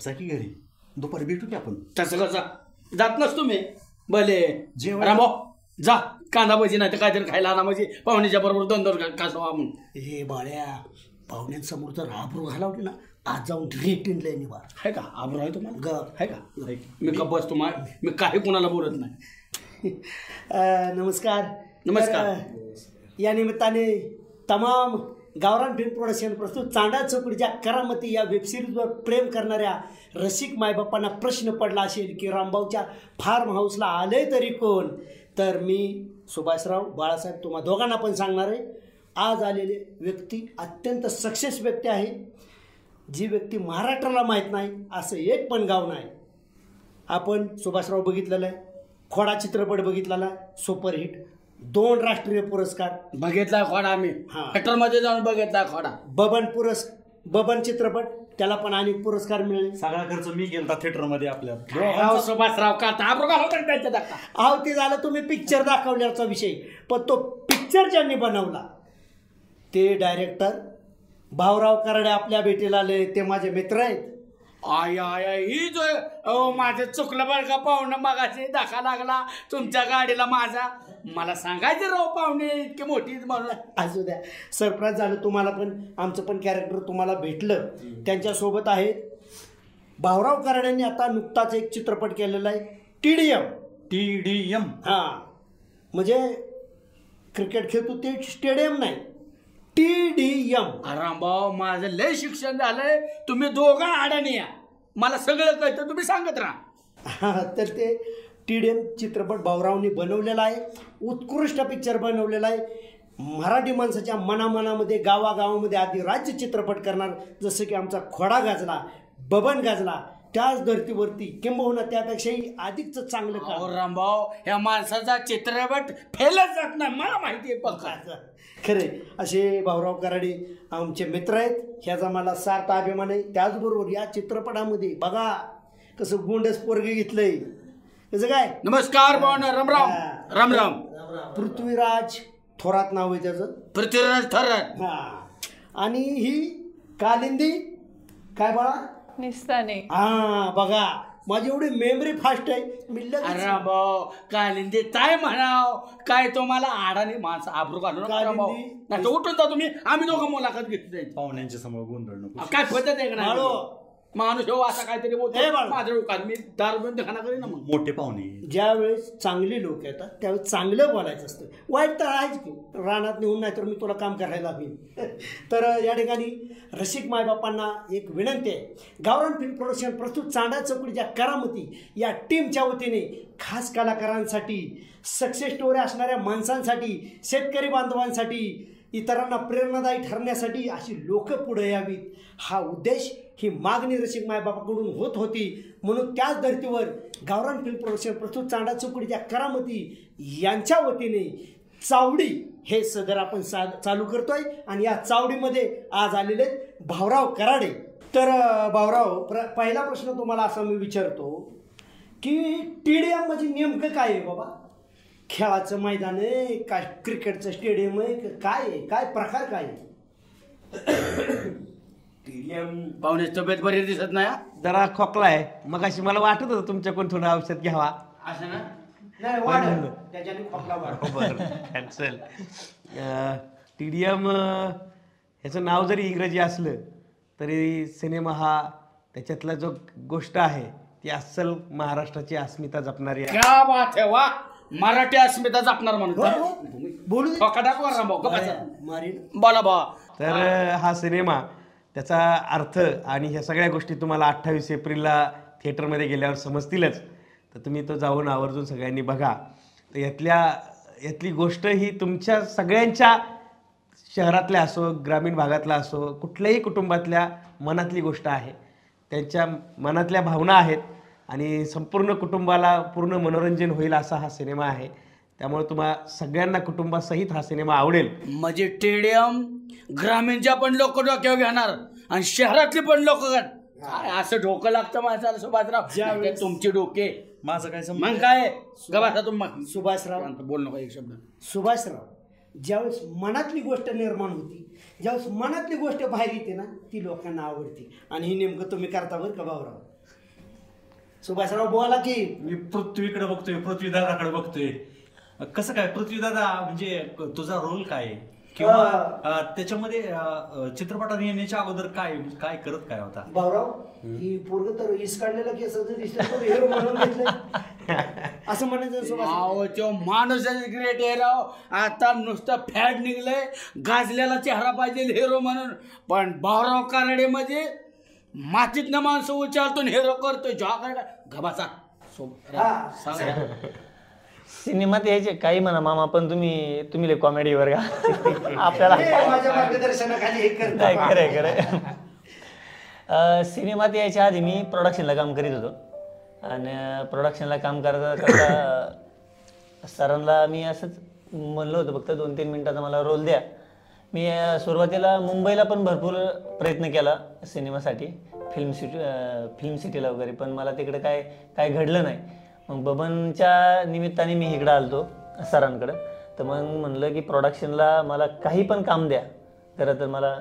जा की घरी. दुपारी भेटू की आपण? तसं कसं जात नसतो मी. भले. जेवण- रामो जा. कांदा भजी नाही तर काहीतरी खायला आणा म्हणजे. पाहुण्याच्या बरोबर दोन दोन कासवा म्हणून हे बाळ्या पाहुण्यांसमोर जर आबरू घालावली ना. आज जाऊन रेटीन लय निवार आहे का? आब्रो आहे तुम्हाला? ग. आहे का? मी का बसतो मा मी काही कुणाला बोलत नाही. नमस्कार. नमस्कार. तर, या निमित्ताने तमाम गावरान फिल्म प्रोडक्शन प्रस्तुत. चांडा चौकडीच्या करामती या वेबसिरीजवर प्रेम करणाऱ्या रसिक मायबापांना प्रश्न पडला असेल की रामभाऊच्या फार्म हाऊसला आले तरी कोण? तर मी सुभाषराव बाळासाहेब तुम्हा दोघांना पण सांगणार आहे. आज आलेले व्यक्ती अत्यंत सक्सेस व्यक्ती आहे. जी व्यक्ती महाराष्ट्राला माहीत नाही असं एक पण गाव नाही. आपण सुभाषराव बघितलेलं आहे. खोडा चित्रपट बघितलेला आहे. सुपरहिट. दोन राष्ट्रीय पुरस्कार. बघितला खोडा आम्ही हा. थिएटरमध्ये जाऊन बघितला खोडा. बबन पुरस् बबन चित्रपट त्याला पण अनेक पुरस्कार मिळाले. सगळा खर्च मी गेलता थिएटरमध्ये आपल्या राव सुभाषराव का आब्रो का होता त्यांच्या धक्का? अहो ते झालं तुम्ही पिक्चर दाखवल्याचा विषय. पण तो पिक्चर ज्यांनी बनवला ते डायरेक्टर भाऊराव कराडे आपल्या भेटीला आले ते माझे मित्र आहेत. आय आय आय, ही जो अहो माझं चुकलं बरं का पाहुणं मगाशी दाखा लागला. तुमच्या गाडीला माझा. मला सांगायचं राव पाहुणे इतकी मोठी म्हणून. असू द्या. सरप्राईज झालं तुम्हाला पण आमचं पण कॅरेक्टर तुम्हाला भेटलं. त्यांच्यासोबत आहे. भाऊराव कराड्यांनी आता नुकताच एक चित्रपट केलेला आहे. T D M T D M हां. म्हणजे क्रिकेट खेळतो ते स्टेडियम नाही. टी डी एम रामभाऊ माझं लय शिक्षण झालंय. तुम्ही दोघं आडाणी या. मला सगळं कळतं. तुम्ही सांगत राहा. तर ते टी डी एम चित्रपट भाऊरावनी बनवलेला आहे. उत्कृष्ट पिक्चर बनवलेला आहे. मराठी माणसाच्या मनामनामध्ये गावागावामध्ये आधी राज्य चित्रपट करणार. जसं की आमचा खोडा गाजला बबन गाजला त्याच धर्तीवरती किंबहुना त्यापेक्षाही अधिकच चांगलं अहो काम रामभाऊ ह्या माणसाचा चित्रपट फेलच जात नाही मला माहिती आहे पक्का खरे असे भाऊराव कराडे आमचे मित्र आहेत. ह्याचा मला सार्थ अभिमान आहे. त्याचबरोबर या चित्रपटामध्ये बघा कसं गोंडस पोरग घेतलंय. कसं काय? नमस्कार भाऊ राम राम राम राम पृथ्वीराज थोरात नाव आहे त्याचं. पृथ्वीराज थरत. हा. आणि ही कालिंदी काय बाळा? निस्ताने हा बघा माझी एवढी मेमरी फास्ट आहे मी लगेच- अरे भाऊ कालिंदी काय म्हणाव काय तुम्हाला आडाने माणसं आबरू घालू नका. कालिंदी- नाही तर उठून जा तुम्ही आम्ही दोघं मुलाखत घेतो त्यांची. पाहुण्यांच्या समोर गोंधळ नको काय पद्धत आहे का बाळो. माणूस हो असा काहीतरी बाळो. डोकं मी दारू बंद खाना करीन ना मग. मोठे पाहुणे. ज्या वेळेस चांगली लोक येतात त्यावेळेस चांगलं बोलायचं असतं. वाईट तर आहेच की रानात नेऊन नाही तर मी तुला काम करायला हवी तर या ठिकाणी रसिक मायबापांना एक विनंती आहे. गावरान फिल्म प्रोडक्शन प्रस्तुत चांडा चौकडीच्या करामती या टीमच्या वतीने खास कलाकारांसाठी सक्सेस स्टोरी असणाऱ्या माणसांसाठी शेतकरी बांधवांसाठी इतरांना प्रेरणादायी ठरण्यासाठी अशी लोक पुढे यावीत. हा उद्देश ही मागणी रसिक मायबापाकडून होत होती. म्हणून त्याच धर्तीवर गावरान फिल्म प्रोडक्शन प्रस्तुत चांडा चुकडीच्या करामती यांच्या वतीने चावडी हे सदर आपण सा चालू करतोय. आणि या चावडीमध्ये आज आलेले आहेत भाऊराव कराडे. तर भाऊराव प्र पहिला प्रश्न तुम्हाला असा मी विचारतो की टी डी एम म्हणजे नेमकं काय आहे बाबा? खेळाचं मैदान आहे काय क्रिकेटचं स्टेडियम आहे का- काय आहे? काय प्रकार काय आहे? पाहुण्याची तब्येत बरी दिसत नाही हा? जरा खोकला आहे. मग अशी मला वाटत होतं तुमच्याकडून थोडं औषध घ्यावा. असं ना? नाही वाढ. त्याच्याने खोकला वाढ. बरं. कॅन्सल टी डी एम ह्याचं नाव जरी इंग्रजी असलं तरी सिनेमा हा त्याच्यातला जो गोष्ट आहे ती अस्सल महाराष्ट्राची अस्मिता जपणारी आहे. क्या बात आहे वा! मराठी अस्मिता जपणार म्हणून. हो, हो. बोलू दे. ठोका दाखवा रामभाऊ गप्प बसा. मारीन. बोला बा तर हा सिनेमा त्याचा अर्थ आणि ह्या सगळ्या गोष्टी तुम्हाला अठ्ठावीस एप्रिलला थिएटरमध्ये गेल्यावर समजतीलच. तर तुम्ही तो जाऊन आवर्जून सगळ्यांनी बघा. तर यातल्या यातली गोष्ट ही तुमच्या सगळ्यांच्या शहरातल्या असो ग्रामीण भागातला असो कुठल्याही कुटुंबातल्या मनातली गोष्ट आहे. त्यांच्या मनातल्या भावना आहेत आणि संपूर्ण कुटुंबाला पूर्ण मनोरंजन होईल असा हा सिनेमा आहे. त्यामुळे तुम्हा सगळ्यांना कुटुंबासहित हा सिनेमा आवडेल. म्हणजे टेडियम ग्रामीणच्या पण लोक डोक्यावर घेणार आणि शहरातली पण लोक काय असं डोकं लागतं माणसाला सुभाषराव? तुमचे डोके. माझं काय मग काय? गबासा तुम्ही सुभाषराव बोल नका एक शब्द. सुभाषराव ज्यावेळेस मनातली गोष्ट निर्माण होती ज्यावेळेस मनातली गोष्ट बाहेर येते ना ती लोकांना आवडते. आणि हे नेमकं तुम्ही करता बरं का भाऊराव? सुभाषराव बोला की. मी पृथ्वीकडे बघतोय पृथ्वीदादाकडे बघतोय. कसं काय? पृथ्वीदादा म्हणजे तुझा रोल काय आहे? किंवा त्याच्यामध्ये चित्रपटात येण्याच्या अगोदर काय काय करत काय होता? भाऊराव ही पोरग तर इस काढलेला केस असं म्हणायचं माणूस ग्रेट आहे राव. आता नुसतं फॅड निघलंय गाजलेला चेहरा पाहिजे हिरो म्हणून. पण भाऊराव कानडे म्हणजे मातीतनं माणसं उचालतो हिरो करतोय. जॉगर घबाचा हा. सांगा. सिनेमात यायचे काही म्हणा मामा पण तुम्ही तुम्ही कॉमेडी वर का? आपल्याला माझ्या मार्गदर्शनाखाली हे सिनेमात यायच्या आधी मी प्रोडक्शनला काम करीत होतो. आणि प्रोडक्शनला काम करता करता सरांना मी असंच म्हणलं होतं फक्त दोन तीन मिनिटाचा मला रोल द्या. मी सुरुवातीला मुंबईला पण भरपूर प्रयत्न केला सिनेमासाठी फिल्म सिटी फिल्म सिटीला वगैरे पण मला तिकडे काय काय घडलं नाही. मग बबनच्या निमित्ताने मी इकडं आलतो सरांकडं. तर मग म्हणलं की प्रोडक्शनला मला काही पण काम द्या. खरं तर मला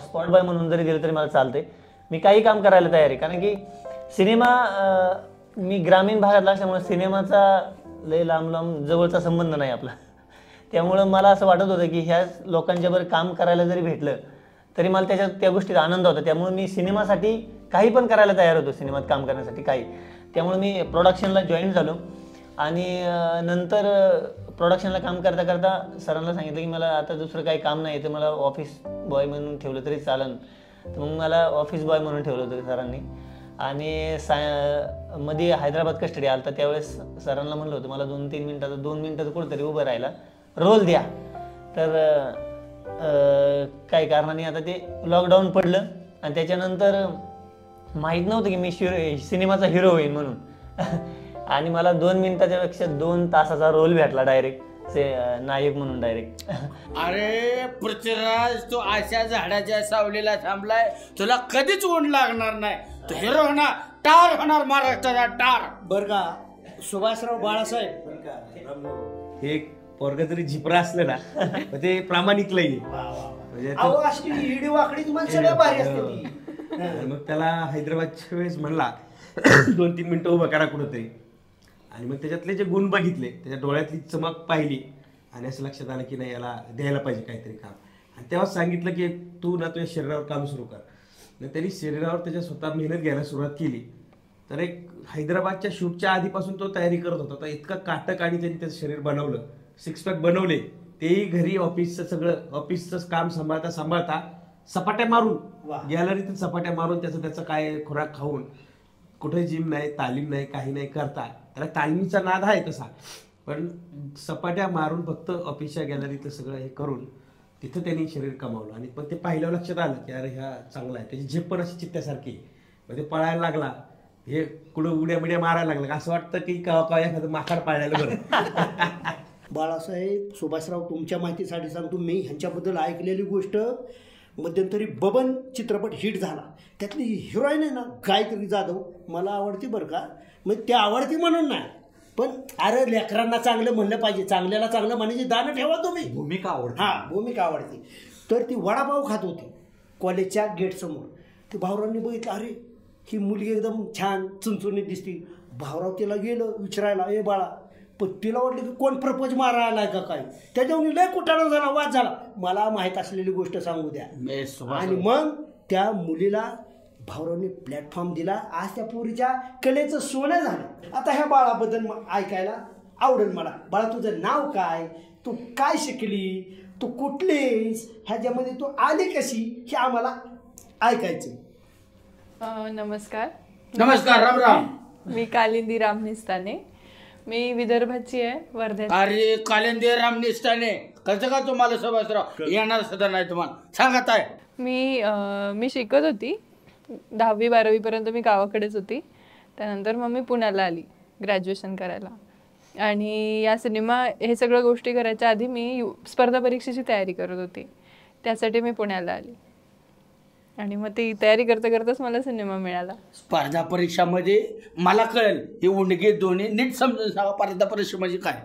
स्पॉट बाय म्हणून जरी दिलं तरी मला चालते मी काही काम करायला तयार आहे. कारण की सिनेमा मी ग्रामीण भागातला असल्यामुळे सिनेमाचा लय लांब लांब जवळचा संबंध नाही आपला. त्यामुळं मला असं वाटत होतं की ह्या लोकांच्याबरोबर काम करायला जरी भेटलं तरी मला त्याच्यात त्या गोष्टीत आनंद होता. त्यामुळे मी सिनेमासाठी काही पण करायला तयार होतो सिनेमात काम करण्यासाठी काही. त्यामुळे मी प्रोडक्शनला जॉईन झालो. आणि नंतर प्रोडक्शनला काम करता करता सरांना सांगितलं की मला आता दुसरं काही काम नाही तर मला ऑफिस बॉय म्हणून ठेवलं तरी चालन. तर मग मला ऑफिस बॉय म्हणून ठेवलं होतं सरांनी. आणि सा मध्ये हैदराबाद कस्टडी आला तर त्यावेळेस सरांना म्हणलं होतं मला दोन तीन मिनटाचं दोन मिनटाचं कुठंतरी उभं राहायला. रोल द्या. तर काही कारणाने आता ते लॉकडाऊन पडलं. आणि त्याच्यानंतर माहीत नव्हतं की मी शिरो सिनेमाचा हिरो होईन म्हणून. आणि मला दोन मिनिटाच्या पेक्षा दोन तासाचा रोल भेटला डायरेक्ट से नायक म्हणून डायरेक्ट अरे पृथ्वीराज तू अशा झाडाच्या सावलीला थांबलाय? तुला कधीच ऊन लागणार नाही. तू हिरो होणार टार होणार महाराष्ट्राचा टार बरं का सुभाषराव बाळासाहेब. हे पोरग जरी झिपरा असलं ना पण ते प्रामाणिक लई. म्हणजे अहो अशी इडी वाकडी माणसं लय भारी असते ती. मग त्याला हैदराबादच्या वेळेस म्हणला दोन तीन मिनिटं उभं करा कुठंतरी. आणि मग त्याच्यातले जे गुण बघितले त्याच्या डोळ्यातली चमक पाहिली आणि असं लक्षात आलं की नाही याला द्यायला पाहिजे काहीतरी काम. आणि तेव्हा सांगितलं की तू ना तुझ्या शरीरावर काम सुरू कर. मग त्यांनी शरीरावर त्याच्या स्वतः मेहनत घ्यायला सुरुवात केली. तर एक हैदराबादच्या शूटच्या आधीपासून तो तयारी करत होता. तर इतका काटक आणि त्यांनी त्याचं शरीर बनवलं. सिक्स पॅक बनवले. तेही घरी ऑफिसचं सगळं ऑफिसचं काम सांभाळता सांभाळता सपाट्या मारून. गॅलरीतून सपाट्या मारून त्याचं त्याचं काय खुराक खाऊन. कुठे जिम नाही तालीम नाही काही नाही करता. त्याला तालमीचा नाद आहे तसा. पण सपाट्या मारून फक्त ऑफिसच्या गॅलरीतलं सगळं हे करून तिथं त्यांनी शरीर कमावलं. आणि पण ते पाहिल्यावर लक्षात आलं की अरे ह्या चांगला आहे. त्याची झेप पण अशी चित्त्यासारखी मग ते पळायला लागला. हे कुठं उड्या बिड्या मारायला लागला. असं वाटतं की एखादं माकड पाळायला बरं बाळासाहेब सुभाषराव तुमच्या माहितीसाठी सांगतो मी ह्यांच्याबद्दल ऐकलेली गोष्ट. मध्यंतरी बबन चित्रपट हिट झाला. त्यातली हिरोईन आहे ना गायत्री जाधव. मला आवडती बरं का? मग ते आवडती म्हणून नाही. पण अरे लेकरांना चांगलं म्हणलं पाहिजे. चांगल्याला चांगलं म्हणायची दानं ठेवा तुम्ही. भूमिका आवडते. हां भूमिका आवडती. तर ती वडापाव खात होती कॉलेजच्या गेटसमोर ते भावरांनी बघितलं अरे ही मुलगी एकदम छान चुनचुनीत दिसती. भावराव तिला गेलं विचारायला ए बाळा पण तिला वाटलं की कोण प्रपोज मारायला का काय? त्याच्यावर लय कुठाळा झाला वाद झाला. मला माहीत असलेली गोष्ट सांगू द्या. आणि मग त्या मुलीला भावरावने प्लॅटफॉर्म दिला. आज त्या पोरीच्या कलेचं सोनं झालं. आता ह्या बाळाबद्दल ऐकायला आवडेल मला. बाळा तुझं नाव काय? तू काय शिकली? तू कुठलीस ह्याच्यामध्ये तू आली कशी? हे आम्हाला ऐकायचं नमस्कार. नमस्कार राम राम. मी कालिंदी राम निस्ताने मी विदर्भाची आहे वर्ध्याची अरे कालेंदे राम निष्ठाने कसं का तुम्हाला सुभाषराव येणार सुद्धा नाही तुम्हाला. सांगत आहे मी अ, मी शिकत होती. दहावी बारावीपर्यंत मी गावाकडेच होती. त्यानंतर मग मी पुण्याला आली ग्रॅज्युएशन करायला. आणि या सिनेमा हे सगळ्या गोष्टी करायच्या आधी मी यू स्पर्धा परीक्षेची तयारी करत होती. त्यासाठी मी पुण्याला आली. आणि मग ती तयारी करता करताच मला सिनेमा मिळाला. स्पर्धा परीक्षामध्ये मला कळेल ही उंडगे दोन्ही नीट समजून सांगा स्पर्धा परीक्षा म्हणजे काय?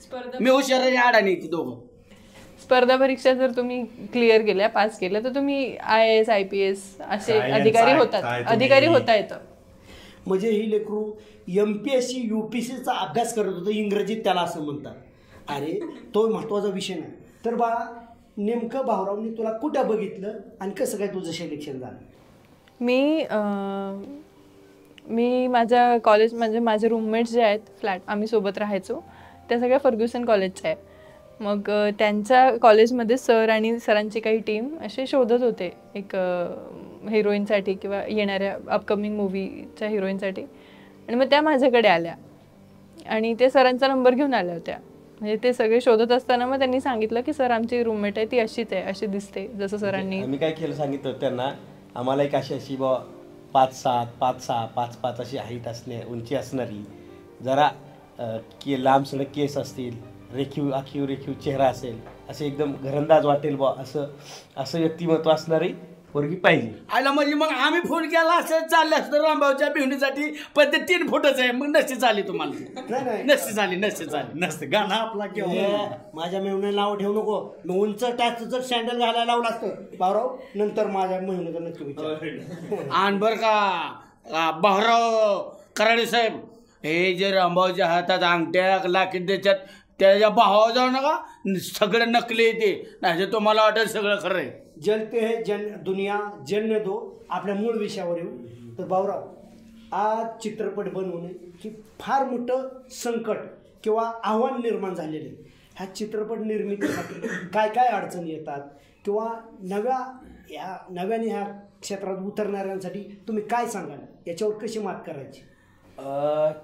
स्पर्धा मी हुशार आणि अडाणी ती दोघं? स्पर्धा परीक्षा जर तुम्ही क्लिअर केल्या पास केल्या तर तुम्ही I S I P S असे अधिकारी होतात. अधिकारी होता येतं. म्हणजे ही लेकरू M P S C U P सीचा अभ्यास करत होतं इंग्रजीत त्याला असं म्हणतात. अरे तो महत्त्वाचा विषय नाही. तर बाळा नेमकं भाऊरावनी तुला कुठं बघितलं आणि कसं काय तुझं सिलेक्शन झालं? मी मी माझ्या कॉलेज म्हणजे माझे रूममेट्स जे आहेत फ्लॅट आम्ही सोबत राहायचो त्या सगळ्या फर्ग्युसन कॉलेजच्या आहे मग त्यांच्या कॉलेजमध्ये सर आणि सरांची काही टीम असे शोधत होते एक हिरोईनसाठी किंवा येणाऱ्या अपकमिंग मूवीच्या हिरोईनसाठी आणि मग त्या माझ्याकडे आल्या. आणि ते सरांचा नंबर घेऊन आल्या होत्या. म्हणजे ते सगळे शोधत असताना मग त्यांनी सांगितलं की सर आमची रूममेट आहे ती अशीच आहे अशी दिसते जसं सरांनी. आम्ही काय केलं सांगितलं त्यांना आम्हाला एक अशी अशी बा पाच सात पाच सहा पाच पाच अशी हाईट असणे उंची असणारी जरा के लांब सडक केस असतील रेखीव आखीव रेखीव चेहरा असेल असे एकदम घरंदाज वाटेल बा असं असं व्यक्तिमत्व असणारी पोरगी पाहिजे. आयला म्हणजे मग आम्ही फोन केला असं चाललं असतं रामभाऊच्या बिवणीसाठी पण ते तीन फुटच आहे. मग नसती चालली तुम्हाला. नाही नाही. नसती चालली नसती गाणं आपला किंवा ए, माझ्या मेहण्याला नाव ठेवू नको. मी उंच टॅक्स जर सँडल घालायला लावलं असतं भाऊराव नंतर माझ्या मेहण्याचं नक्की विचार. आणि बर का आ, भाऊराव कराडे साहेब हे जे रामभाऊच्या हातात अंगठ्या लाकीट त्याच्यात त्याच्या भावा जाऊ नका. सगळं नकली येते नाही तुम्हाला वाटेल सगळं खरं आहे. जलते है जन दुनिया जन्य दो आपल्या मूळ विषयावर येऊ. तर भाऊराव आज चित्रपट बनवणे ही फार मोठं संकट किंवा आव्हान निर्माण झालेलं आहे. ह्या चित्रपट निर्मितीसाठी काय काय अडचणी येतात? किंवा नव्या या नव्याने ह्या क्षेत्रात उतरणाऱ्यांसाठी तुम्ही काय सांगाल? याच्यावर कशी मात करायची?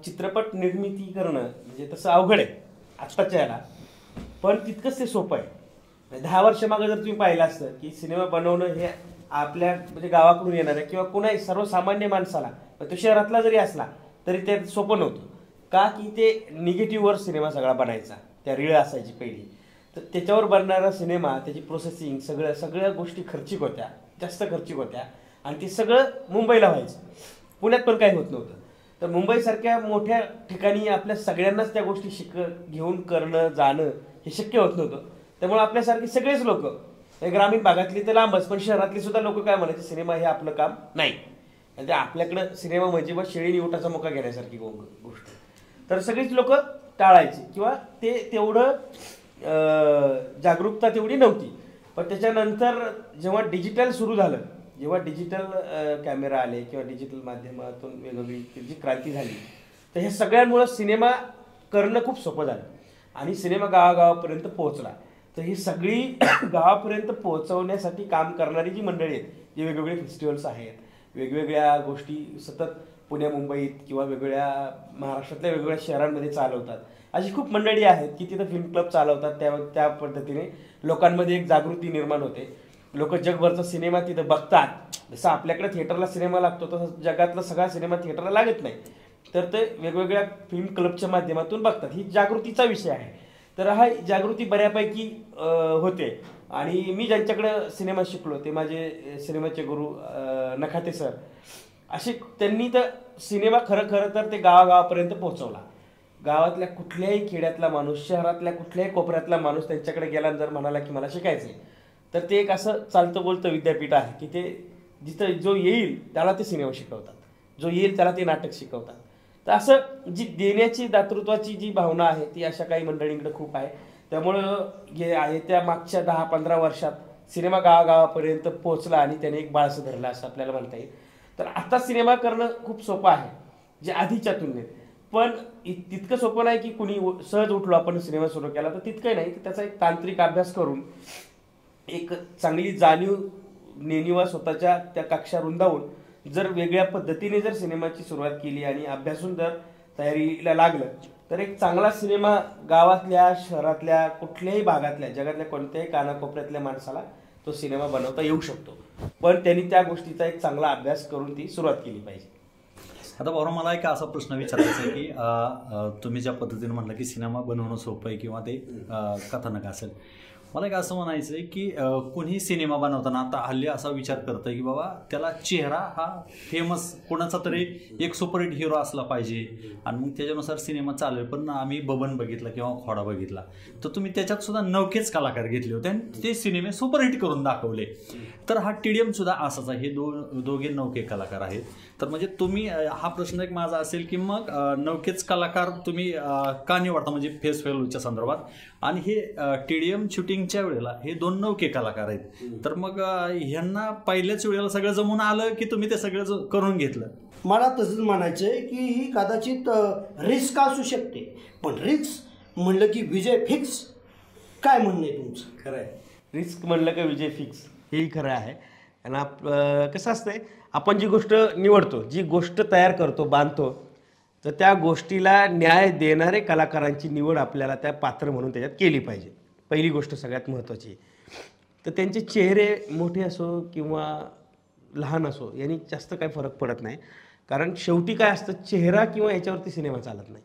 चित्रपट निर्मिती करणं म्हणजे तसं अवघड आहे आत्ताच्या याला. पण तितकंच ते सोपं आहे. दहा वर्ष मागं जर तुम्ही पाहिलं असतं की सिनेमा बनवणं हे आपल्या म्हणजे गावाकडून येणार आहे किंवा कुणाही सर्वसामान्य माणसाला तो शहरातला जरी असला तरी ते सोपं नव्हतं. का की ते निगेटिव्हवर सिनेमा सगळा बनायचा त्या रीळ असायची पहिली. तर त्याच्यावर बनणारा सिनेमा त्याची प्रोसेसिंग सगळं सगळ्या गोष्टी खर्चिक होत्या जास्त खर्चिक होत्या आणि ते सगळं मुंबईला व्हायचं. पुण्यात पण काही होत नव्हतं. तर मुंबईसारख्या मोठ्या ठिकाणी आपल्या सगळ्यांनाच त्या गोष्टी शिक घेऊन करणं जाणं हे शक्य होत नव्हतं. त्यामुळे आपल्यासारखे सगळेच लोक ग्रामीण भागातली तर लांबच पण शहरातली सुद्धा लोक काय म्हणायचे सिनेमा हे आपलं काम नाही. म्हणजे आपल्याकडं सिनेमा म्हणजे मग शेळी निवटाचा मोका घेण्यासारखी गोष्ट. तर सगळीच लोक टाळायची किंवा ते तेवढं जागरूकता तेवढी नव्हती. पण त्याच्यानंतर जेव्हा डिजिटल सुरू झालं जेव्हा डिजिटल कॅमेरा आले किंवा डिजिटल माध्यमातून वेगवेगळी जी क्रांती झाली तर ह्या सगळ्यांमुळं सिनेमा करणं खूप सोपं झालं. आणि सिनेमा गावागावापर्यंत पोहोचला. तर ही सगळी गावापर्यंत पोहोचवण्यासाठी काम करणारी जी मंडळी आहेत जी वेगवेगळे फेस्टिवल्स आहेत वेगवेगळ्या गोष्टी सतत पुण्या मुंबईत किंवा वेगवेगळ्या महाराष्ट्रातल्या वेगवेगळ्या शहरांमध्ये चालवतात. अशी खूप मंडळी आहेत की तिथं फिल्म क्लब चालवतात. त्या त्या पद्धतीने लोकांमध्ये एक जागृती निर्माण होते. लोक जगभरचा सिनेमा तिथं बघतात. जसं आपल्याकडे थिएटरला सिनेमा लागतो तसं जगातला सगळा सिनेमा थिएटरला लागत नाही. तर ते वेगवेगळ्या फिल्म क्लबच्या माध्यमातून बघतात. ही जागृतीचा विषय आहे. तर हा जागृती बऱ्यापैकी होते. आणि मी ज्यांच्याकडं सिनेमा शिकलो ते माझे सिनेमाचे गुरु नखाते सर. असे त्यांनी तर सिनेमा खरं खरं तर ते गावागावापर्यंत पोहोचवला. गावातल्या कुठल्याही खेड्यातला माणूस शहरातल्या कुठल्याही कोपऱ्यातला माणूस त्यांच्याकडे गेला जर म्हणाला की मला शिकायचं तर ते एक असं चालतं बोलतं विद्यापीठ आहे की ते जिथं जो येईल त्याला ते सिनेमा शिकवतात. जो येईल त्याला ते नाटक शिकवतात. तर असं जी देण्याची दातृत्वाची जी भावना आहे ती अशा काही मंडळींकडे खूप आहे. त्यामुळं हे येत्या मागच्या दहा पंधरा वर्षात सिनेमा गावागावापर्यंत पोहोचला आणि त्याने एक बाळसं धरलं असं आपल्याला म्हणता येईल. तर आता सिनेमा करणं खूप सोपं आहे जे आधीच्या तुलनेत. पण इ- तितकं सोपं नाही की कुणी सहज उठलो आपण सिनेमा सुरू केला तर तितकं नाही की त्याचा एक तांत्रिक अभ्यास करून एक चांगली जाणीव नेणिवा स्वतःच्या त्या कक्षा रुंदावून जर वेगळ्या पद्धतीने जर सिनेमाची सुरुवात केली आणि अभ्यासून जर तयारीला लागलं तर एक चांगला सिनेमा गावातल्या शहरातल्या कुठल्याही भागातल्या जगातल्या कोणत्याही कानाकोपऱ्यातल्या माणसाला तो सिनेमा बनवता येऊ शकतो. पण त्यांनी त्या गोष्टीचा एक चांगला अभ्यास करून ती सुरुवात केली पाहिजे. आता बरोबर मला एक असा प्रश्न विचारायचा आहे की तुम्ही ज्या पद्धतीने म्हटलं की सिनेमा बनवणं सोपं आहे किंवा ते कथानक असेल मला एक असं म्हणायचं आहे की अं, कोणी सिनेमा बनवताना आता हल्ली असा विचार करतं की बाबा त्याला चेहरा हा फेमस कोणाचा तरी एक सुपरहिट हिरो असला पाहिजे. आणि मग त्याच्यानुसार सिनेमा चालेल. पण आम्ही बबन बघितला किंवा खोडा बघितला. तर तुम्ही त्याच्यात सुद्धा नवखेच कलाकार घेतले होते आणि ते सिनेमे सुपरहिट करून दाखवले. तर हा टीडीएम सुद्धा असाच आहे. हे दो दोघे नौके कलाकार आहेत. तर म्हणजे तुम्ही हा प्रश्न एक माझा असेल की मग अं, नौकेच कलाकार तुम्ही का निवडता? म्हणजे फेस व्हॅल्यूच्या संदर्भात. आणि हे टीडीएम शूटिंगच्या वेळेला हे दोन नौके कलाकार आहेत. तर मग ह्यांना पहिल्याच वेळेला सगळं जमून आलं की तुम्ही ते सगळं ज- करून घेतलं? मला तसंच म्हणायचं आहे की ही कदाचित रिस्क असू शकते. पण रिस्क म्हणलं की विजय फिक्स. काय म्हणणं आहे तुमचं? खरं आहे. रिस्क म्हणलं का विजय फिक्स? हेही खरं आहे. आणि आप कसं असतंय? आपण जी गोष्ट निवडतो जी गोष्ट तयार करतो बांधतो तर त्या गोष्टीला न्याय देणारे कलाकारांची निवड आपल्याला त्या पात्र म्हणून त्याच्यात केली पाहिजे. पहिली गोष्ट सगळ्यात महत्त्वाची. तर त्यांचे चेहरे मोठे असो किंवा लहान असो यांनी जास्त काही फरक पडत नाही. कारण शेवटी काय असतं चेहरा किंवा याच्यावरती सिनेमा चालत नाही.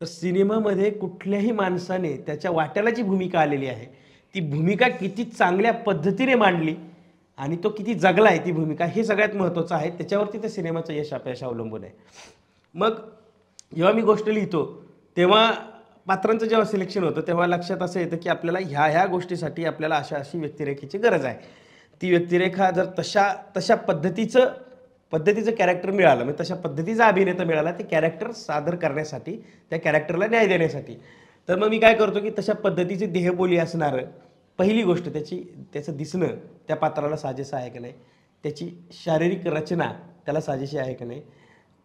तर सिनेमामध्ये कुठल्याही माणसाने त्याच्या वाट्याला जी भूमिका आलेली आहे ती भूमिका किती चांगल्या पद्धतीने मांडली आणि तो किती जगला आहे ती भूमिका हे सगळ्यात महत्त्वाचं आहे. त्याच्यावरती त्या सिनेमाचं यश अपयश अवलंबून आहे. मग जेव्हा मी गोष्ट लिहितो तेव्हा पात्रांचं जेव्हा सिलेक्शन होतं तेव्हा लक्षात असं येतं की आपल्याला ह्या ह्या गोष्टीसाठी आपल्याला अशा अशी व्यक्तिरेखेची गरज आहे. ती व्यक्तिरेखा जर तशा तशा पद्धतीचं पद्धतीचं कॅरेक्टर मिळालं म्हणजे तशा पद्धतीचा अभिनेता मिळाला ते कॅरेक्टर सादर करण्यासाठी त्या कॅरेक्टरला न्याय देण्यासाठी. तर मग मी काय करतो की तशा पद्धतीची देहबोली असणारं पहिली गोष्ट त्याची त्याचं दिसणं त्या पात्राला साजेसं आहे का नाही? त्याची शारीरिक रचना त्याला साजेशी आहे का नाही?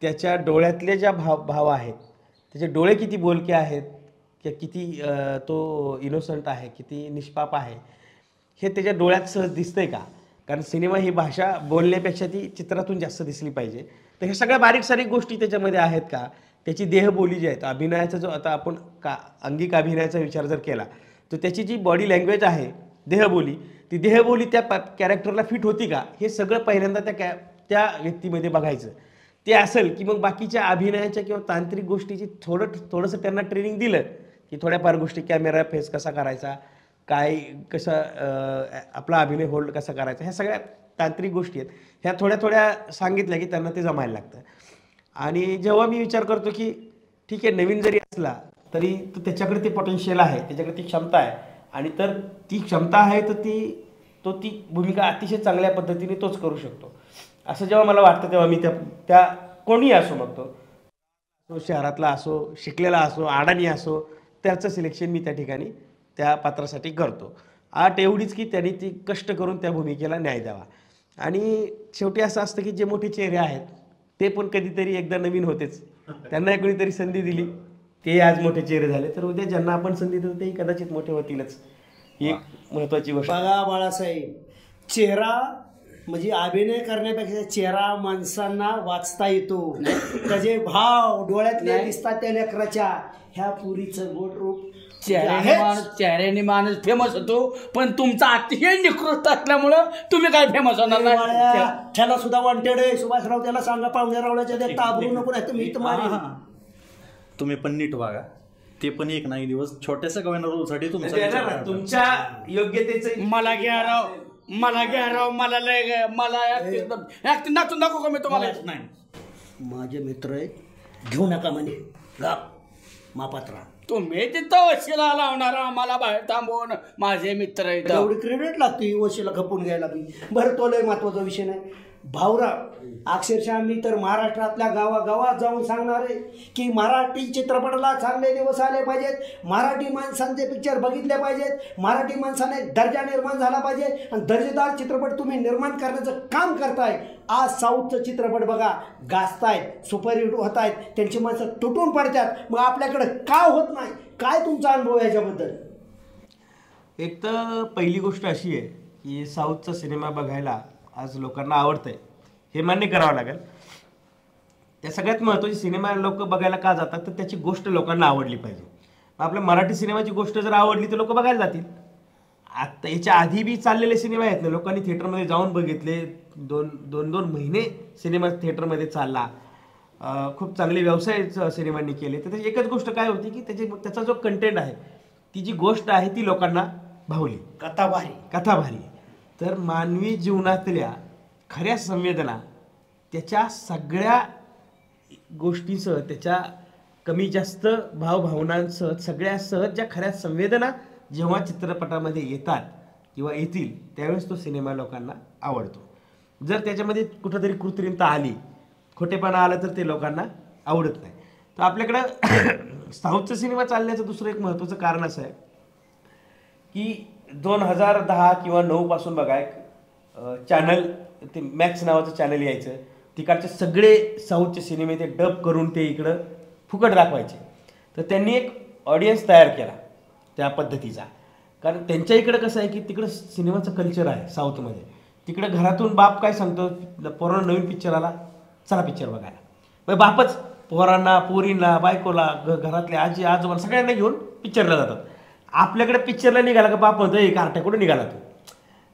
त्याच्या डोळ्यातले ज्या भाव भाव आहेत त्याचे डोळे किती बोलके आहेत किंवा किती तो इनोसंट आहे किती निष्पाप आहे हे त्याच्या डोळ्यात सहज दिसतंय का? कारण सिनेमा ही भाषा बोलण्यापेक्षा ती चित्रातून जास्त दिसली पाहिजे. तर ह्या सगळ्या बारीक सारीक गोष्टी त्याच्यामध्ये आहेत का? त्याची देहबोली जी आहे अभिनयाचा जो आता आपण का अंगिक अभिनयाचा विचार जर केला तर त्याची जी बॉडी लँग्वेज आहे देहबोली ती देहबोली त्या कॅरेक्टरला फिट होती का हे सगळं पहिल्यांदा त्या कॅ त्या व्यक्तीमध्ये बघायचं. ते असेल की मग बाकीच्या अभिनयाच्या किंवा तांत्रिक गोष्टीची थोडं थोडंसं त्यांना ट्रेनिंग दिलं की थोड्याफार गोष्टी कॅमेरा फेस कसा करायचा काय कसं आपला अभिनय होल्ड कसा करायचा ह्या सगळ्या तांत्रिक गोष्टी आहेत. ह्या थोड्या थोड्या सांगितल्या की त्यांना ते जमायला लागतं. आणि जेव्हा मी विचार करतो की ठीक आहे नवीन जरी असला तरी तो त्याच्याकडे ते पोटेन्शियल आहे त्याच्याकडे ती क्षमता आहे. आणि तर ती क्षमता आहे तर ती तो ती भूमिका अतिशय चांगल्या पद्धतीने तोच करू शकतो. असं जेव्हा मला वाटतं तेव्हा मी त्या त्या कोणीही असो मग तो तो शहरातला असो शिकलेला असो अडाणी असो त्याचं सिलेक्शन मी त्या ठिकाणी त्या पात्रासाठी करतो. आठ एवढीच की त्यांनी ती कष्ट करून त्या भूमिकेला न्याय द्यावा. आणि शेवटी असं असतं की जे मोठे चेहरे आहेत ते पण कधीतरी एकदा नवीन होतेच. त्यांना कोणीतरी संधी दिली. ते आज मोठे चेहरे झाले तर उद्या ज्यांना आपण संधी देतो तेही कदाचित मोठे होतीलच ही एक महत्वाची गोष्ट. बघा बाळासाहेब चेहरा म्हणजे अभिनय करण्यापेक्षा चेहरा माणसांना वाचता येतो. त्याचे भाव डोळ्यातले दिसतात त्या लेकराच्या. ह्या पुरीचं गोड रूप चेहऱ्याने आहेच. माणूस चेहऱ्याने माणूस फेमस होतो पण तुमचा अतिशय निकृष्ट असल्यामुळं तुम्ही काय फेमस होणार नाही? त्याला सुद्धा वॉन्टेड आहे. सुभाषराव त्याला सांगा पाहुण्या रावल्याच्या ताबरू नको नाही तर मी तर मारेन. तुम्ही पण नीट वागा. ते पण एक नाही दिवस. छोट्याशा गव्याना रोलसाठी तुमचा विचार करतात. तुमच्या योग्यतेचं मला घ्या राव. मला घ्या राव. मला लय मला ऍक्टिंग नाचून दाखवू का मी तुम्हाला? नाही. माझे मित्र आहेत. घेऊ नका म्हणे. गा मापात्रा तुम्ही तिथं वशिला लावणार आम्हाला बाहेर थांबवून माझे मित्र आहेत. एवढी क्रेडिट लागते वशीला खपून घ्यायला बरं तो लय महत्त्वाचा विषय नाही. भाऊराव अक्षरशः मी तर महाराष्ट्रातल्या गावागावात जाऊन सांगणार आहे की मराठी चित्रपटाला चांगले दिवस आले पाहिजेत. मराठी माणसांचे पिक्चर बघितले पाहिजेत. मराठी माणसाने दर्जा निर्माण झाला पाहिजे. आणि दर्जेदार चित्रपट तुम्ही निर्माण करण्याचं काम करताय. आज साऊथचं चित्रपट बघा. गाजतायत सुपरहिट होत आहेत त्यांची माणसं तुटून पडतात. मग आपल्याकडे का होत नाही? काय तुमचा अनुभव याच्याबद्दल? एक तर पहिली गोष्ट अशी आहे की साऊथचा सिनेमा बघायला आज लोकांना आवडतंय. हे मान्य करावं लागेल. त्या सगळ्यात महत्त्वाची सिनेमा लोक बघायला का जातात? तर त्याची गोष्ट लोकांना आवडली पाहिजे. मग आपल्या मराठी सिनेमाची गोष्ट जर आवडली तर लोक बघायला जातील. आता याच्या आधी बी चाललेले सिनेमा आहेत ना लोकांनी थिएटरमध्ये जाऊन बघितले. दोन दोन दोन महिने सिनेमा थिएटरमध्ये चालला. खूप चांगले व्यवसाय सिनेमांनी केले. तर त्याची एकच गोष्ट काय होती की त्याची त्याचा जो कंटेंट आहे ती जी गोष्ट आहे ती लोकांना भावली. कथा भारी. कथा भारी. आहे. तर मानवी जीवनातल्या खऱ्या संवेदना त्याच्या सगळ्या गोष्टीसह त्याच्या कमी जास्त भावभावनांसह सगळ्यासह ज्या खऱ्या संवेदना जेव्हा चित्रपटामध्ये येतात किंवा येतील त्यावेळेस तो सिनेमा लोकांना आवडतो. जर त्याच्यामध्ये कुठंतरी कृत्रिमता आली खोटेपणा आलं तर ते लोकांना आवडत नाही. तर आपल्याकडं साऊथचा सिनेमा चालण्याचं दुसरं एक महत्त्वाचं कारण असं आहे की दोन हजार दहा किंवा नऊपासून बघा एक चॅनल ते मॅक्स नावाचं चॅनल यायचं. तिकडचे सगळे साऊथचे सिनेमे ते डब करून ते इकडं फुकट दाखवायचे. तर त्यांनी एक ऑडियन्स तयार केला त्या पद्धतीचा. कारण त्यांच्या इकडं कसं आहे की तिकडं सिनेमाचं कल्चर आहे साऊथमध्ये. तिकडं घरातून बाप काय सांगतो पोरांना नवीन पिक्चर आला चला पिक्चर बघायला. मग बापच पोरांना पोरींना बायकोला घ घरातल्या आजी आजोबा सगळ्यांना घेऊन पिक्चरला जातात. आपल्याकडे पिक्चरला निघाला का बाप म्हणतो एक कार्ट्या कुठे निघाला तो?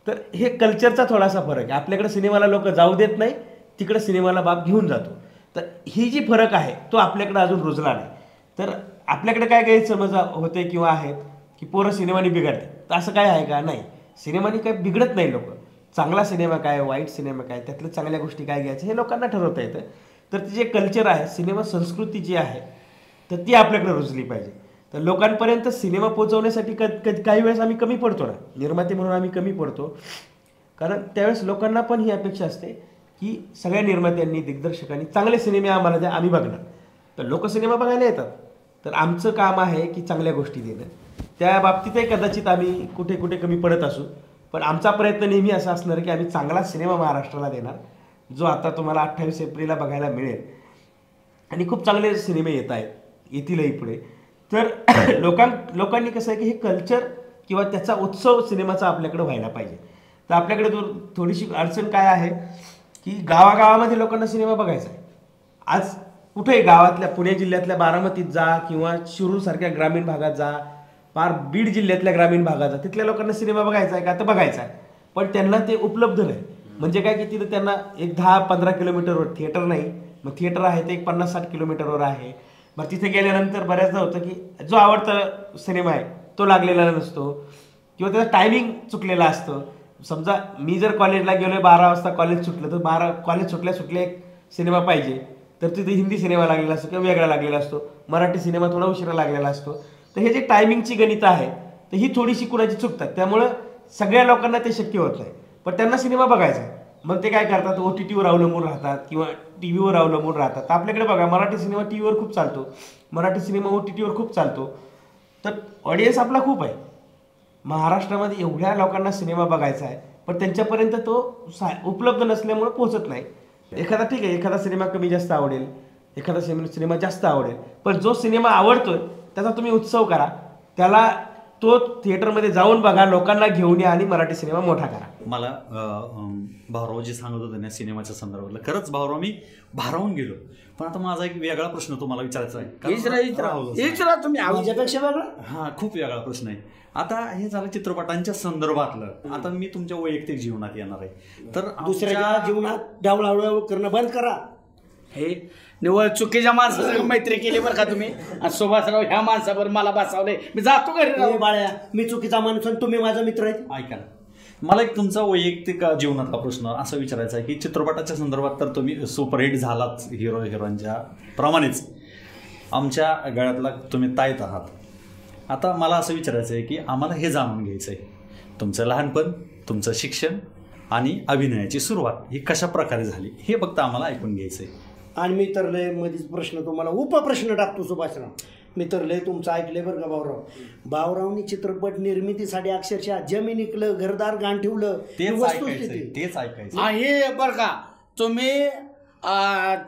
तर हे कल्चरचा थोडासा फरक आहे. आपल्याकडे सिनेमाला लोक जाऊ देत नाही तिकडे सिनेमाला बाप घेऊन जातो. तर ही जी फरक आहे तो आपल्याकडे अजून रुजला नाही. तर आपल्याकडे काय गैरसमज होते किंवा आहेत की पोरं सिनेमाने बिघडते तर असं काय आहे का? नाही. सिनेमाने काय बिघडत नाही लोक. चांगला सिनेमा काय वाईट सिनेमा काय त्यातल्या चांगल्या गोष्टी काय घ्यायच्या हे लोकांना ठरवता येतं. तर ते जे कल्चर आहे सिनेमा संस्कृती जी आहे तर ती आपल्याकडे रुजली पाहिजे. तर लोकांपर्यंत सिनेमा पोहोचवण्यासाठी क क- काही वेळेस आम्ही कमी पडतो ना. निर्माते म्हणून आम्ही कमी पडतो. कारण त्यावेळेस लोकांना पण ही अपेक्षा असते की सगळ्या निर्मात्यांनी दिग्दर्शकांनी चांगले सिनेमे आम्हाला द्या आम्ही बघणार. तर लोक सिनेमा बघायला येतात. तर आमचं काम आहे की चांगल्या गोष्टी देणं. त्या बाबतीतही कदाचित आम्ही कुठे कुठे कमी पडत असू. पण आमचा प्रयत्न नेहमी असा असणार की आम्ही चांगला सिनेमा महाराष्ट्राला देणार जो आता तुम्हाला अठ्ठावीस एप्रिलला बघायला मिळेल. आणि खूप चांगले सिनेमे येत आहेत येतीलही पुढे. तर लोकां लोकांनी कसं आहे की हे कल्चर किंवा त्याचा उत्सव सिनेमाचा आपल्याकडे व्हायला पाहिजे. तर आपल्याकडे तो थोडीशी अडचण काय आहे की गावागावामध्ये लोकांना सिनेमा बघायचा आहे. आज कुठेही गावातल्या पुणे जिल्ह्यातल्या बारामतीत जा किंवा शिरूरसारख्या ग्रामीण भागात जा फार बीड जिल्ह्यातल्या ग्रामीण भागात जा तिथल्या लोकांना सिनेमा बघायचा आहे का? तर बघायचा आहे. पण त्यांना ते उपलब्ध नाही. म्हणजे काय की तिथं त्यांना एक दहा पंधरा किलोमीटरवर थिएटर नाही. मग थिएटर आहे ते एक पन्नास साठ किलोमीटरवर आहे. मग तिथे गेल्यानंतर बऱ्याचदा होतं की जो आवडता सिनेमा आहे तो लागलेला नसतो. किंवा त्याचा टायमिंग चुकलेला असतं. समजा मी जर कॉलेजला गेलो बारा वाजता कॉलेज सुटलं तर बारा कॉलेज सुटल्या सुटल्या एक सिनेमा पाहिजे. तर तिथे हिंदी सिनेमा लागलेला असतो किंवा वेगळा लागलेला असतो. मराठी सिनेमा थोडा उशिरा लागलेला असतो. तर हे जे टायमिंगची गणित आहे तर ही थोडीशी कुणाची चुकतात त्यामुळं सगळ्या लोकांना ते शक्य होत नाही. पण त्यांना सिनेमा बघायचा आहे. मग ते काय करतात? ओ टी टीवर अवलंबून राहतात किंवा टी व्हीवर अवलंबून राहतात. तर आपल्याकडे बघा मराठी सिनेमा टी व्हीवर खूप चालतो. मराठी सिनेमा ओ टी टीवर खूप चालतो. तर ऑडियन्स आपला खूप आहे. महाराष्ट्रामध्ये एवढ्या लोकांना सिनेमा बघायचा आहे पण त्यांच्यापर्यंत तो सा उपलब्ध नसल्यामुळे पोहोचत नाही. एखादा ठीक आहे एखादा सिनेमा कमी जास्त आवडेल एखादा सिनेमा सिनेमा जास्त आवडेल पण जो सिनेमा आवडतोय त्याचा तुम्ही उत्सव करा. त्याला तो थिएटरमध्ये जाऊन बघा लोकांना घेऊन या आणि मराठी सिनेमा मोठा करा. मला भाऊराव जे सांगत होते ना सिनेमाच्या संदर्भातलं. खरंच भाऊराव मी भारावून गेलो. पण आता माझा एक वेगळा प्रश्न तुम्हाला विचारायचा आहे. तुम्ही हा खूप वेगळा प्रश्न आहे. आता हे झालं चित्रपटांच्या संदर्भातलं. आता मी तुमच्या वैयक्तिक जीवनात येणार आहे. तर दुसऱ्याच्या आमच्या- जीवनात डावळावळ करणं बंद करा. हे निवळ चुकीच्या माणसासंग मैत्री केली बरं का तुम्ही? आणि सुभाषराव ह्या माणसावर मला बसावले मी जातो घरी राव. बाळ्या मी चुकीचा माणूस आणि तुम्ही माझा मित्र आहे. ऐका ना. मला एक तुमचा वैयक्तिक जीवनातला प्रश्न असा विचारायचा आहे की चित्रपटाच्या संदर्भात तर तुम्ही सुपरहिट झालाच हिरो हिरोईनच्या प्रमाणेच. आमच्या गळ्यातला तुम्ही ताईत आहात. आता मला असं विचारायचं आहे की आम्हाला हे जाणून घ्यायचं आहे. तुमचं लहानपण तुमचं शिक्षण आणि अभिनयाची सुरुवात ही कशा प्रकारे झाली हे फक्त आम्हाला ऐकून घ्यायचं आहे. आणि मी तर लय मध्येच प्रश्न तुम्हाला उपप्रश्न टाकतो सुभाषराव. मी तर लय तुमचं ऐकलंय बरं का भाऊराव. भाऊरावनी चित्रपट निर्मितीसाठी अक्षरशः जमीन इकलं घरदार गाण ठेवलं. तेच वस्तुस्थिती. तेच ऐकायचं हा बरं का. तुम्ही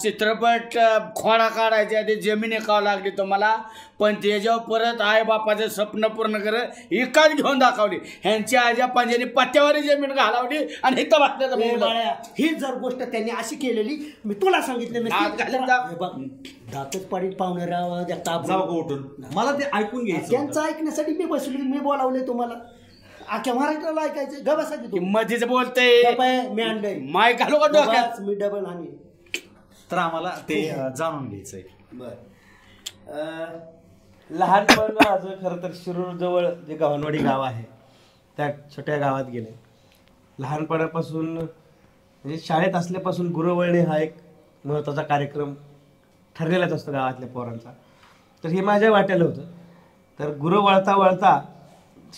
चित्रपट आ, खोडा काढायचे आधी जमीन एकावं लागली तुम्हाला. पण त्याच्यावर परत आई बापाचं स्वप्न पूर्ण कर एकाच घेऊन दाखवली. ह्यांच्या आजा पंजाने पट्ट्यावर जमीन घालावली आणि इथं. बाळ्या ही जर गोष्ट त्यांनी अशी केलेली मी तुला सांगितलं बघ, दातच पाडीत पाहुणे उठून? मला ते ऐकून घ्यायचं. त्यांचं ऐकण्यासाठी मी बसलो मी बोलावले तुम्हाला. आख्या महाराष्ट्राला ऐकायचं ग बसा की की तू. मधीच बोलते गप्प आहे, मी आणलंय. माय घालू का मी डबल हानी तर आम्हाला ते अं, जाणून घ्यायचंय. बर. लहानपण माझं खरं तर शिरूर जवळ जे गव्हाणवाडी गाव आहे त्या छोट्या गावात गेले. लहानपणापासून म्हणजे शाळेत असल्यापासून गुरवळणे हा एक महत्त्वाचा कार्यक्रम ठरलेलाच असतो गावातल्या पोरांचा. तर हे माझ्या वाट्याला होतं. तर गुरु वळता वळता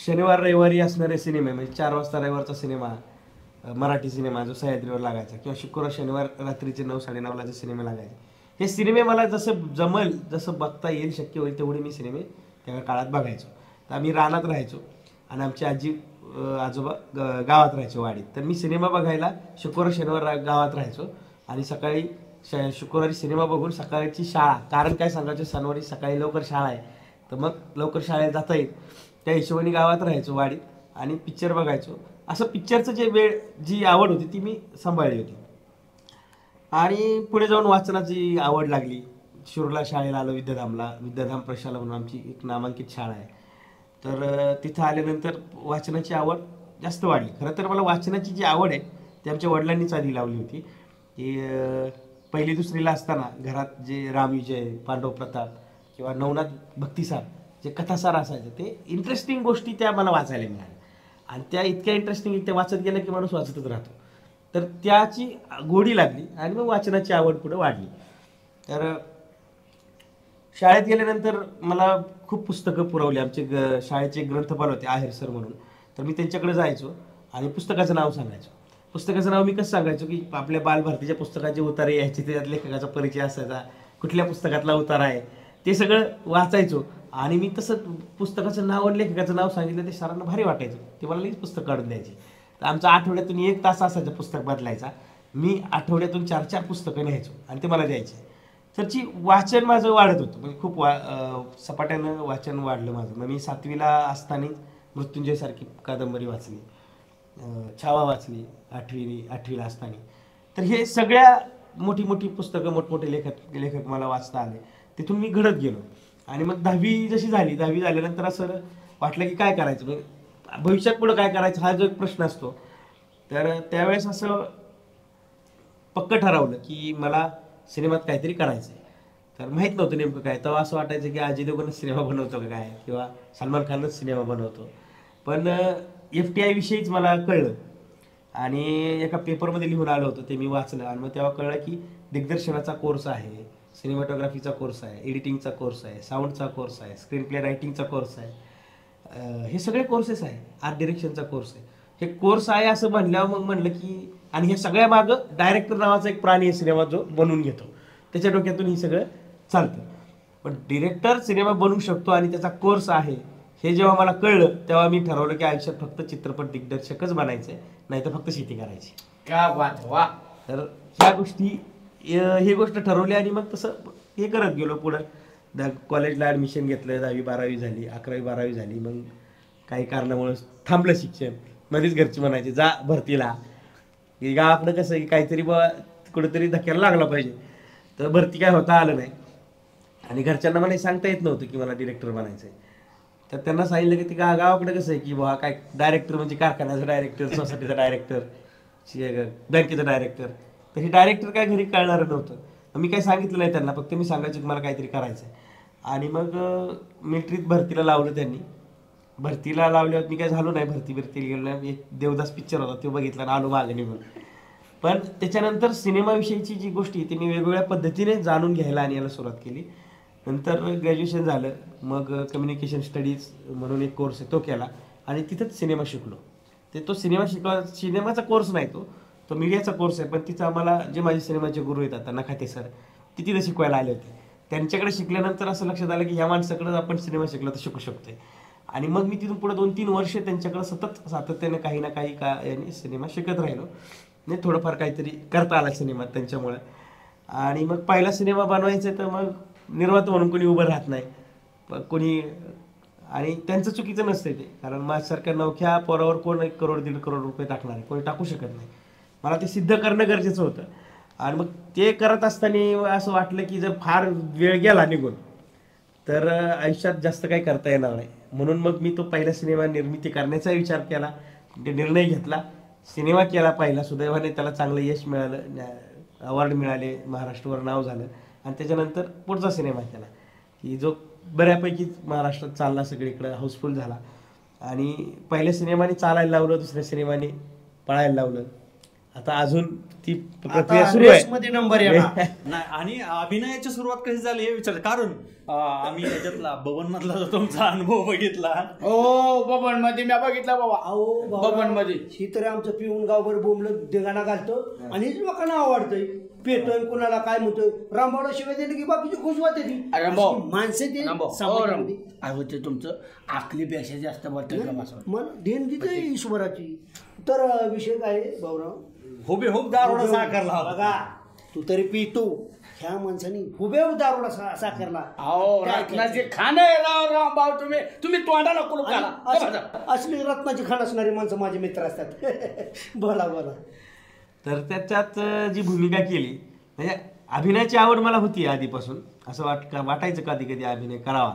शनिवार रविवारी असणारे सिनेमे म्हणजे चार वाजता रविवारचा सिनेमा मराठी सिनेमा जो सह्याद्रीवर लागायचा किंवा शुक्रवार शनिवार रात्रीचे नऊ साडेनऊला जे सिनेमे लागायचे. हे सिनेमे मला जसं जमल जसं बघता येईल शक्य होईल तेवढे मी सिनेमे त्या काळात बघायचो. तर आम्ही रानात राहायचो आणि आमची आजी आजोबा ग- गावात राहायचो वाडीत. तर मी सिनेमा बघायला शुक्रवार शनिवार रा- गावात राहायचो आणि सकाळी श- शुक्रवारी सिनेमा बघून सकाळची शाळा कारण काय सांगायचं शनिवारी सकाळी लवकर शाळा आहे. तर मग लवकर शाळेत जाता येईल. त्या हिशोबाने गावात राहायचो वाडीत आणि पिक्चर बघायचो. असं पिक्चरचं जे वेळ जी आवड होती ती मी सांभाळली होती. आणि पुढे जाऊन वाचनाची आवड लागली. शिरूरला शाळेला आलो विद्याधामला. विद्याधाम प्रशाला म्हणून आमची एक नामांकित शाळा आहे. तर तिथं आल्यानंतर वाचनाची आवड जास्त वाढली. खरं तर मला वाचनाची जी आवड आहे ती आमच्या वडिलांनीच आधी लावली होती. की पहिली दुसरीला असताना घरात जे रामविजय पांडव प्रताप किंवा नवनाथ भक्तिसार जे कथासार असायचे ते इंटरेस्टिंग गोष्टी त्या मला वाचायला मिळाल्या. आणि त्या इतक्या इंटरेस्टिंग त्या वाचत गेल्या की माणूस वाचतच राहतो. तर त्याची गोडी लागली आणि मग वाचनाची आवड पुढे वाढली. तर शाळेत गेल्यानंतर मला खूप पुस्तकं पुरवली. आमचे ग शाळेचे ग्रंथपाल होते आहेर सर म्हणून. तर मी त्यांच्याकडे जायचो आणि पुस्तकाचं नाव सांगायचो. पुस्तकाचं नाव मी कसं सांगायचो की आपल्या बालभारतीच्या पुस्तकाचे उतारे यायचे त्याच्यात लेखकाचा परिचय असायचा कुठल्या पुस्तकातला उतारा आहे ते सगळं वाचायचो. आणि मी तसं पुस्तकाचं नाव आणि लेखकाचं नाव सांगितलं ते सरांना भारी वाटायचं. ते मला लगेच पुस्तक काढून द्यायची. तर आमचा आठवड्यातून एक तास असायचं पुस्तक बदलायचा. मी आठवड्यातून चार चार पुस्तकं लिहायचो आणि ते मला द्यायचे. तरची वाचन माझं वाढत होतं. म्हणजे खूप वा सपाट्यानं वाचन वाढलं माझं. मग मी सातवीला असताना मृत्युंजयसारखी कादंबरी वाचली छावा वाचली आठवी आठवीला असताना. तर हे सगळ्या मोठी मोठी पुस्तकं मोठमोठे लेखक लेखक मला वाचता आले. तिथून मी घडत गेलो. आणि मग दहावी जशी झाली दहावी झाल्यानंतर असं वाटलं की काय करायचं? मग भविष्यात पुढं काय करायचं हा जो एक प्रश्न असतो. तर त्यावेळेस असं पक्क ठरवलं की मला सिनेमात काहीतरी करायचं आहे तर माहीत नव्हतं नेमकं काय. तेव्हा असं वाटायचं की अजय देवगणच सिनेमा बनवतो का काय? किंवा सलमान खानच सिनेमा बनवतो. पण एफ टी आयविषयीच मला कळलं. आणि एका पेपरमध्ये लिहून आलं होतं ते मी वाचलं. आणि मग तेव्हा कळलं की दिग्दर्शनाचा कोर्स आहे. सिनेमॅटोग्राफीचा कोर्स आहे एडिटिंगचा कोर्स आहे साऊंडचा कोर्स आहे स्क्रीन प्ले रायटिंगचा कोर्स आहे. हे सगळे कोर्सेस आहे आर्ट डिरेक्शनचा कोर्स आहे. हे कोर्स आहे असं म्हणल्यावर मग म्हणलं की आणि हे सगळ्या मागं डायरेक्टर नावाचा एक प्राणी आहे सिनेमा जो बनवून घेतो. त्याच्या डोक्यातून ही सगळं चालतं. पण डिरेक्टर सिनेमा बनवू शकतो आणि त्याचा कोर्स आहे हे जेव्हा मला कळलं तेव्हा मी ठरवलं की आयुष्यात फक्त चित्रपट दिग्दर्शकच बनायचं आहे नाही तर फक्त शेती करायची. क्या बात वा. तर ह्या गोष्टी ही गोष्ट ठरवली आणि मग तसं हे करत गेलो पुढं. द कॉलेजला ॲडमिशन घेतलं दहावी बारावी झाली अकरावी बारावी झाली. मग काही कारणामुळं थांबलं शिक्षण. मध्येच घरची म्हणायची जा भरतीला. की गावाकडं कसं आहे की काहीतरी बा कुठेतरी धक्क्याला लागला पाहिजे. तर भरती काय होता आलं नाही. आणि घरच्यांना मला सांगता येत नव्हतं की मला डिरेक्टर बनायचं आहे तर त्यांना सांगितलं की ते गा गावाकडे कसं आहे की बा काय डायरेक्टर म्हणजे कारखान्याचा डायरेक्टर सोसायटीचा डायरेक्टर बँकेचा डायरेक्टर तर हे डायरेक्टर काय घरी कळणारं नव्हतं. मी काय सांगितलं नाही त्यांना फक्त मी सांगायचं की मला काहीतरी करायचं आहे आणि मग मिलिटरीत भरतीला लावलं त्यांनी. भरतीला लावल्यावर मी काय झालो नाही भरती भरती गेलो नाही. एक देवदास पिक्चर होता तो बघितला आणि आलो मागे निघून. पण त्याच्यानंतर सिनेमाविषयीची जी गोष्टी ती मी वेगवेगळ्या पद्धतीने जाणून घ्यायला आणि याला सुरुवात केली. नंतर ग्रॅज्युएशन झालं. मग कम्युनिकेशन स्टडीज म्हणून एक कोर्स आहे तो केला. आणि तिथंच सिनेमा शिकलो. ते तो सिनेमा शिकवा सिनेमाचा कोर्स नाही तो. तो मीडियाचा कोर्स आहे पण तिथं आम्हाला जे माझे सिनेमाचे गुरु आहेत आता नखाते सर ते तिथं शिकवायला आले होते. त्यांच्याकडे शिकल्यानंतर असं लक्षात आलं की ह्या माणसाकडे आपण सिनेमा शिकला तर शिकू शकतोय. आणि मग मी तिथून पुढे दोन तीन वर्ष त्यांच्याकडे सतत सातत्याने काही ना काही का यांनी सिनेमा शिकत राहिलो. नाही थोडंफार काहीतरी करता आला सिनेमात त्यांच्यामुळे. आणि मग पहिला सिनेमा बनवायचा तर मग निर्माता म्हणून कोणी उभं राहत नाही. कोणी आणि त्यांचं चुकीचं नसतं ते. कारण माझ्यासारख्या नवख्या पोरावर कोण एक करोड दीड करोड रुपये टाकणार आहे कोणी टाकू शकत नाही. मला ते सिद्ध करणं गरजेचं होतं. आणि मग ते करत असताना असं वाटलं की जर फार वेळ गेला निघून तर आयुष्यात जास्त काही करता येणार नाही. म्हणून मग मी तो पहिला सिनेमा निर्मिती करण्याचा विचार केला ते निर्णय घेतला. सिनेमा केला पहिला सुदैवाने त्याला चांगलं यश मिळालं अवॉर्ड मिळाले महाराष्ट्रावर नाव झालं. आणि त्याच्यानंतर पुढचा सिनेमा केला की जो बऱ्यापैकी महाराष्ट्रात चालला सगळीकडे हाऊसफुल झाला. आणि पहिल्या सिनेमाने चालायला लावलं दुसऱ्या सिनेमाने पळायला लावलं. आता अजून ती प्रक्रिया आता सुरू आहे. नंबर येणार. नाही आणि अभिनयाची सुरुवात कशी झाली हे विचार कारण आम्ही याच्यातला बबन मधला जो तुमचा अनुभव बघितला. हो बबनमध्ये मी बघितला बाबा. अहो बबनमध्ये ही तरी आमचं पिऊन गावभर बोंबलं देगाणा घालतो. आणि हेच लोकांना आवडतंय. पेतोय कुणाला काय म्हणतोय. रामभावला शिवाय दिली की बाकीची खुश होते ती. माणसं ते. अहो ते. तुमचं? आखलीपेक्षा जास्त बोलतोय का माणसावर? मन देण देते ईश्वराची. तर विषय काय आहे, भाऊराव? हुबेहूब दारोडा साकारला होता बघा तू तरी पितो ह्या माणसाने हुबेहूब दारोडा सा- साकारला अहो काय रत्नाचे खाणे राव राव भाऊ तुम्ही तुम्ही तोंडाला कुलूप आणि घाला. हे बघा. असली- असली रत्नाची खाण असणारी माणसं माझे मित्र असतात. बोला बोला. तर त्याच्यात अं, जी भूमिका केली म्हणजे अभिनयाची आवड मला होती आधीपासून. असं वाट का वाटायचं कधी कधी अभिनय करावा.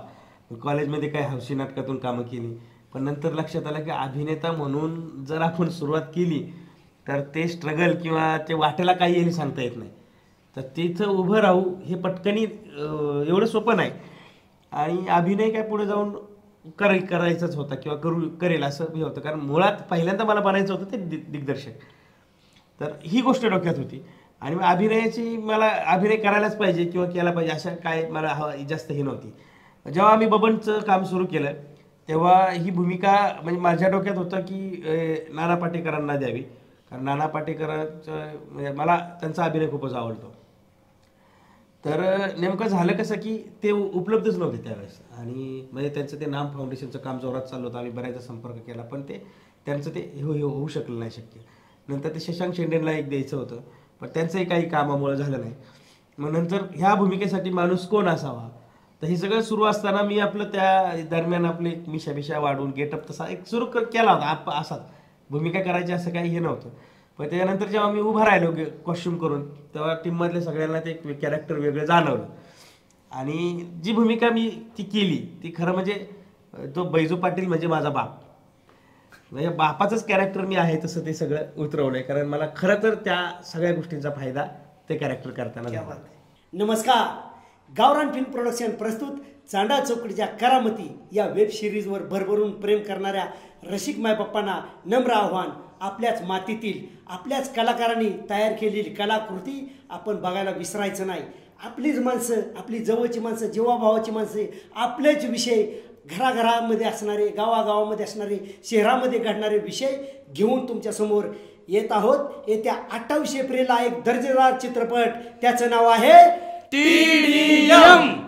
कॉलेजमध्ये काही हौशी नाटकातून कामं केली. पण नंतर लक्षात आलं की अभिनेता म्हणून जर आपण सुरुवात केली तर ते स्ट्रगल किंवा ते वाटेला काही येईल सांगता येत नाही. तर तिथं उभं राहू हे पटकनी एवढं सोपं नाही. आणि अभिनय काय पुढे जाऊन कर करायचाच होता किंवा करू करेल असं हे होतं. कारण मुळात पहिल्यांदा मला बनायचं होतं ते दि दिग्दर्शक. तर ही गोष्ट डोक्यात होती. आणि मग अभिनयाची मला अभिनय करायलाच पाहिजे किंवा केला पाहिजे अशा काय मला हवा जास्त ही नव्हती. जेव्हा आम्ही बबनचं काम सुरू केलं तेव्हा ही भूमिका म्हणजे माझ्या डोक्यात होतं की नाना पाटेकरांना द्यावी. कारण नाना पाटेकरांचं म्हणजे मला त्यांचा अभिनय खूपच आवडतो. तर नेमकं झालं कसं की ते उपलब्धच नव्हते त्यावेळेस. आणि म्हणजे त्यांचं ते नाम फाउंडेशनचं काम जोरात चाललं होतं आम्ही बऱ्याचदा संपर्क केला पण ते त्यांचं ते हो, हे होऊ शकलं नाही शक्य. नंतर ते शशांक शेंडेंना एक द्यायचं होतं पण त्यांचंही काही कामामुळे झालं नाही. मग नंतर ह्या भूमिकेसाठी माणूस कोण असावा? तर हे सगळं सुरू असताना मी आपलं त्या दरम्यान आपले मिशा मिशा वाढून गेटअप तसा एक सुरू कर- केला होता आप असाच. भूमिका करायची असं काही हे नव्हतं. पण त्याच्यानंतर जेव्हा मी उभा राहिलो कॉस्ट्युम करून तेव्हा टीममधल्या सगळ्यांना ते कॅरेक्टर वेगळं जाणवलं. आणि जी भूमिका मी ती केली ती खरं म्हणजे तो बैजू पाटील म्हणजे माझा बाप. म्हणजे बापाचंच कॅरेक्टर मी आहे तसं ते सगळं उतरवलंय. कारण मला खरं तर त्या सगळ्या गोष्टींचा फायदा ते कॅरेक्टर करताना आहे. नमस्कार. गावरान फिल्म प्रोडक्शन प्रस्तुत चांडा चौकडीच्या करामती या वेब सिरीजवर भरभरून प्रेम करणाऱ्या रसिक मायबाप्पांना नम्र आव्हान आपल्याच मातीतील आपल्याच कलाकारांनी तयार केलेली कलाकृती आपण बघायला विसरायचं नाही. आपलीच माणसं आपली जवळची माणसं जीवाभावाची माणसं आपलेच विषय घराघरामध्ये असणारे गावागावामध्ये असणारे शहरामध्ये घडणारे विषय घेऊन तुमच्यासमोर येत आहोत. येत्या अठ्ठावीस एप्रिलला एक दर्जेदार चित्रपट त्याचं नाव आहे TDM